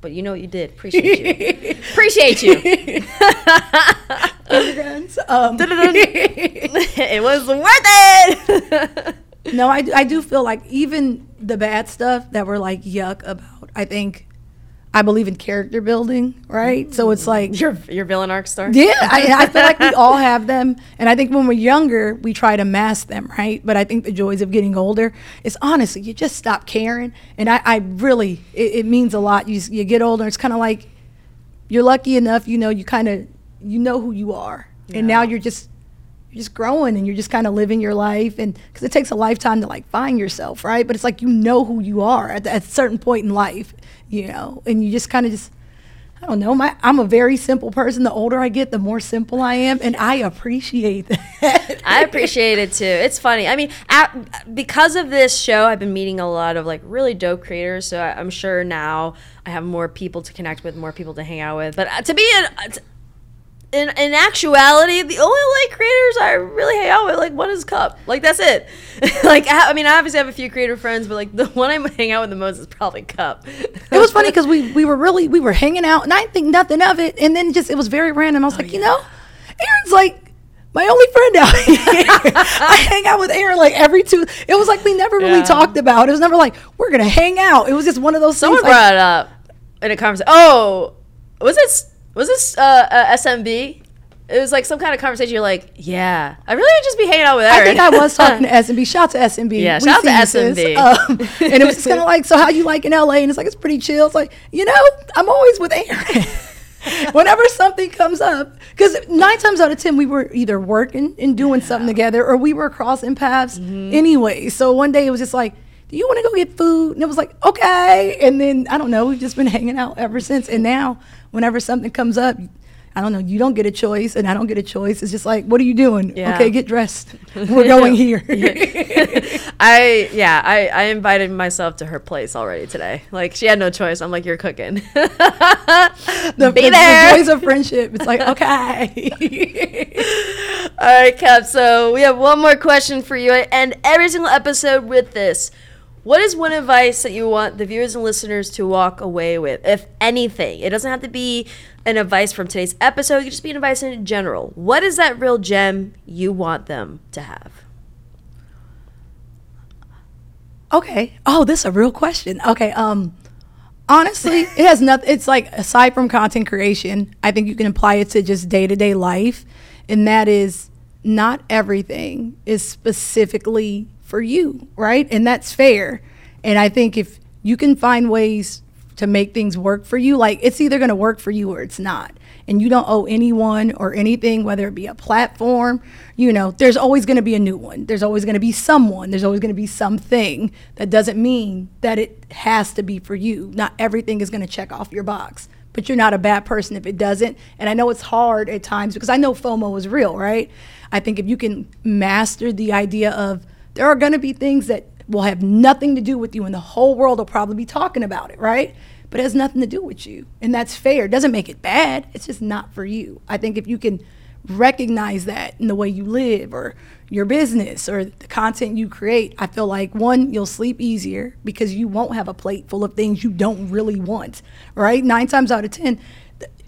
but you know what you did. Appreciate you. <laughs> Appreciate you. <laughs> Um, <laughs> it was worth it. No, I, I do feel like even the bad stuff that we're like yuck about, I think I believe in character building, right? So it's mm. like, your your villain arc star. yeah, I, I feel like we all <laughs> have them. And I think when we're younger, we try to mask them, right? But I think the joys of getting older is honestly, you just stop caring. And I, I really, it, it means a lot. You, you get older, it's kind of like you're lucky enough, you know, you kind of, you know who you are. And now you're just, you're just growing and you're just kind of living your life and because it takes a lifetime to like find yourself right but it's like you know who you are at, at a certain point in life you know and you just kind of just i don't know my i'm a very simple person the older i get the more simple i am and i appreciate that I appreciate it too. It's funny. I mean, at, because of this show, I've been meeting a lot of like really dope creators. So I, I'm sure now I have more people to connect with, more people to hang out with. But uh, to be in, in in actuality, the only like creators I really hang out with, like one is Cup. Like that's it. <laughs> like I, I mean, I obviously have a few creator friends, but like the <laughs> one I hang out with the most is probably Cup. it was funny <laughs> because we, we were really we were hanging out and i didn't think nothing of it and then just it was very random i was oh, like you know Erin's like my only friend out here. I hang out with Erin like every two. It was like we never really Yeah. talked about. It was never like we're gonna hang out. It was just one of those Someone things. like- brought it up in a conversation. Oh, was it was this uh, uh, SMB? It was like some kind of conversation. You're like, yeah, I really would just be hanging out with Erin. I think I was <laughs> talking to SMB. Shout out to SMB. Yeah, We shout out to. SMB. Um, and it was just <laughs> kind of like, so how you like in LA? And it's like it's pretty chill. It's like you know, I'm always with Erin. <laughs> Whenever something comes up, because nine times out of ten we were either working and doing something together, or we were crossing paths Mm-hmm. anyway. So one day it was just like, "Do you want to go get food?" And it was like, "Okay." And then I don't know, we've just been hanging out ever since. And now, whenever something comes up. I don't know. You don't get a choice, and I don't get a choice. It's just like, what are you doing? Yeah. Okay, get dressed. <laughs> We're going here. <laughs> <laughs> I yeah, I, I invited myself to her place already today. Like she had no choice. I'm like, you're cooking. the, Be the- the joys of friendship. It's like, okay. All right, Cap. So we have one more question for you. I end every single episode with this. What is one advice that you want the viewers and listeners to walk away with, if anything? It doesn't have to be an advice from today's episode. It could just be an advice in general. What is that real gem you want them to have? okay. Oh, this is a real question. Okay. Um, honestly, it has nothing. It's like aside from content creation, I think you can apply it to just day to day life, and that is not everything is specifically for you, right? And that's fair. And I think if you can find ways to make things work for you, like it's either going to work for you or it's not. And you don't owe anyone or anything, whether it be a platform, you know, there's always going to be a new one. There's always going to be someone. There's always going to be something. That doesn't mean that it has to be for you. Not everything is going to check off your box, but you're not a bad person if it doesn't. And I know it's hard at times because I know FOMO is real, right? I think if you can master the idea of there are going to be things that will have nothing to do with you and the whole world will probably be talking about it, right? But it has nothing to do with you. And that's fair. It doesn't make it bad. It's just not for you. I think if you can recognize that in the way you live or your business or the content you create, I feel like one, you'll sleep easier because you won't have a plate full of things you don't really want, right? Nine times out of 10, th-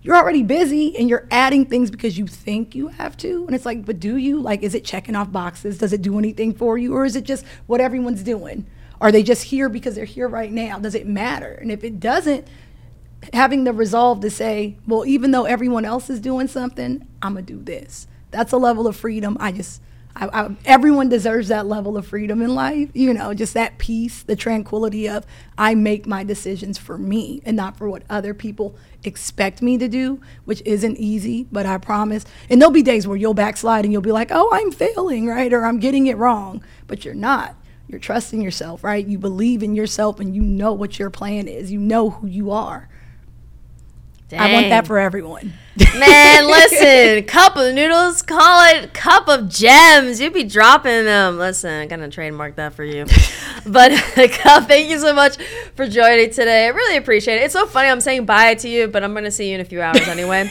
you're already busy and you're adding things because you think you have to. And it's like, but do you? Like, is it checking off boxes? Does it do anything for you? Or is it just what everyone's doing? Are they just here because they're here right now? Does it matter? And if it doesn't, having the resolve to say, well, even though everyone else is doing something, I'm gonna do this. That's a level of freedom. I just, I, I, everyone deserves that level of freedom in life. You know, just that peace, the tranquility of I make my decisions for me and not for what other people expect me to do, which isn't easy, but I promise. And there'll be days where you'll backslide and you'll be like, oh, I'm failing, right? Or I'm getting it wrong, but you're not. You're trusting yourself, right? You believe in yourself and you know what your plan is. You know who you are. I want that for everyone. <laughs> Man, <laughs> listen, cup of noodles, call it cup of gems. You'd be dropping them. Listen, I'm gonna trademark that for you. <laughs> but uh, cup, thank you so much for joining today. I really appreciate it. It's so funny. I'm saying bye to you, but I'm gonna see you in a few hours anyway.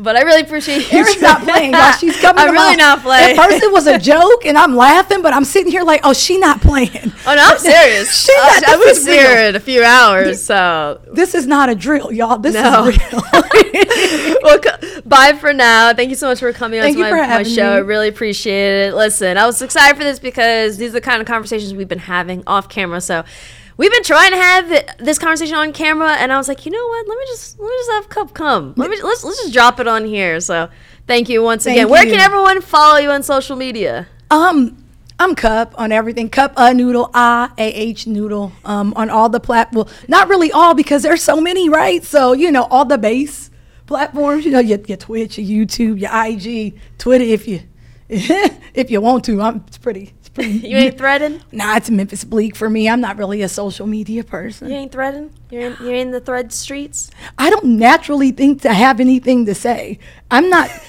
But I really appreciate you. Erin's not playing, y'all. She's coming. I'm really not playing. At first, it was a joke, and I'm laughing, but I'm sitting here like, oh, she not playing. Oh no, I'm <laughs> serious. she not, uh, I, I was here in a few hours, so this is not a drill, y'all. This no. is real. <laughs> well, bye for now. Thank you so much for coming on to my, my show. Me. I really appreciate it. Listen, I was excited for this because these are the kind of conversations we've been having off camera. So we've been trying to have this conversation on camera, and I was like, you know what? Let me just let me just have Cup come. Let me let's let's just drop it on here. So thank you once thank again. You. Where can everyone follow you on social media? Um. I'm Cup on everything. Cup a noodle, I A H noodle. Um, on all the platforms. Well, not really all because there's so many, right? So you know, all the base platforms. You know, your, your Twitch, your YouTube, your IG, Twitter. If you <laughs> if you want to, I'm. It's pretty. Pretty. <laughs> you ain't threading. Nah, it's Memphis Bleek for me. I'm not really a social media person. You ain't threading. You're in, you're in the thread streets. I don't naturally think to have anything to say. I'm not. <laughs>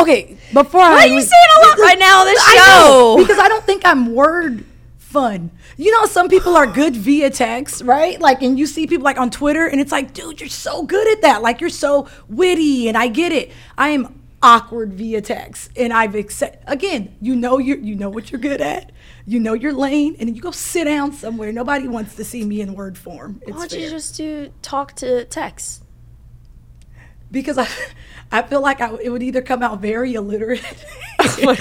Okay, before Why I. Why are you saying a lot right now on this show? because I don't think I'm word fun. You know, some people are good via text, right? Like, and you see people like on Twitter, and it's like, dude, you're so good at that. Like, you're so witty, and I get it. I am awkward via text, and I've accept again. You know, you you know what you're good at. You know your lane, and then you go sit down somewhere. Nobody wants to see me in word form. It's Why don't fair. you just do talk to text? Because I, I feel like I, it would either come out very illiterate. <laughs> Oh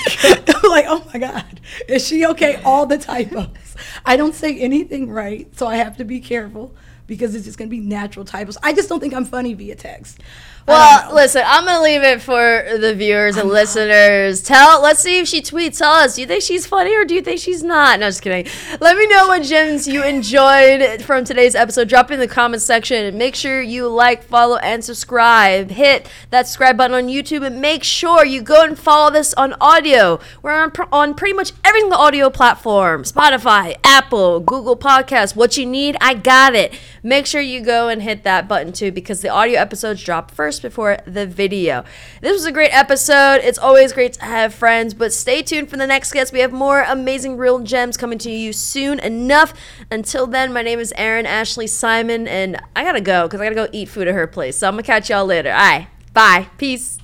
<laughs> like, oh my god, is she okay? All the typos. I don't say anything right, so I have to be careful because it's just gonna be natural typos. I just don't think I'm funny via text. Well, listen, I'm gonna leave it for the viewers and listeners. Tell, let's see if she tweets Tell us. Do you think she's funny or do you think she's not? No, just kidding. Let me know what gems you enjoyed from today's episode. Drop in the comments section. Make sure you like, follow, and subscribe. Hit that subscribe button on YouTube and make sure you go and follow this on audio. We're on, on pretty much every single audio platform: Spotify, Apple, Google Podcasts. What you need, I got it. Make sure you go and hit that button too because the audio episodes drop first first before the video. This was a great episode. It's always great to have friends, but stay tuned for the next guest. We have more amazing real gems coming to you soon enough. Until then, my name is Erin Ashley Simon, and I gotta go because I gotta go eat food at her place. So I'm gonna catch y'all later. All right, bye. Peace.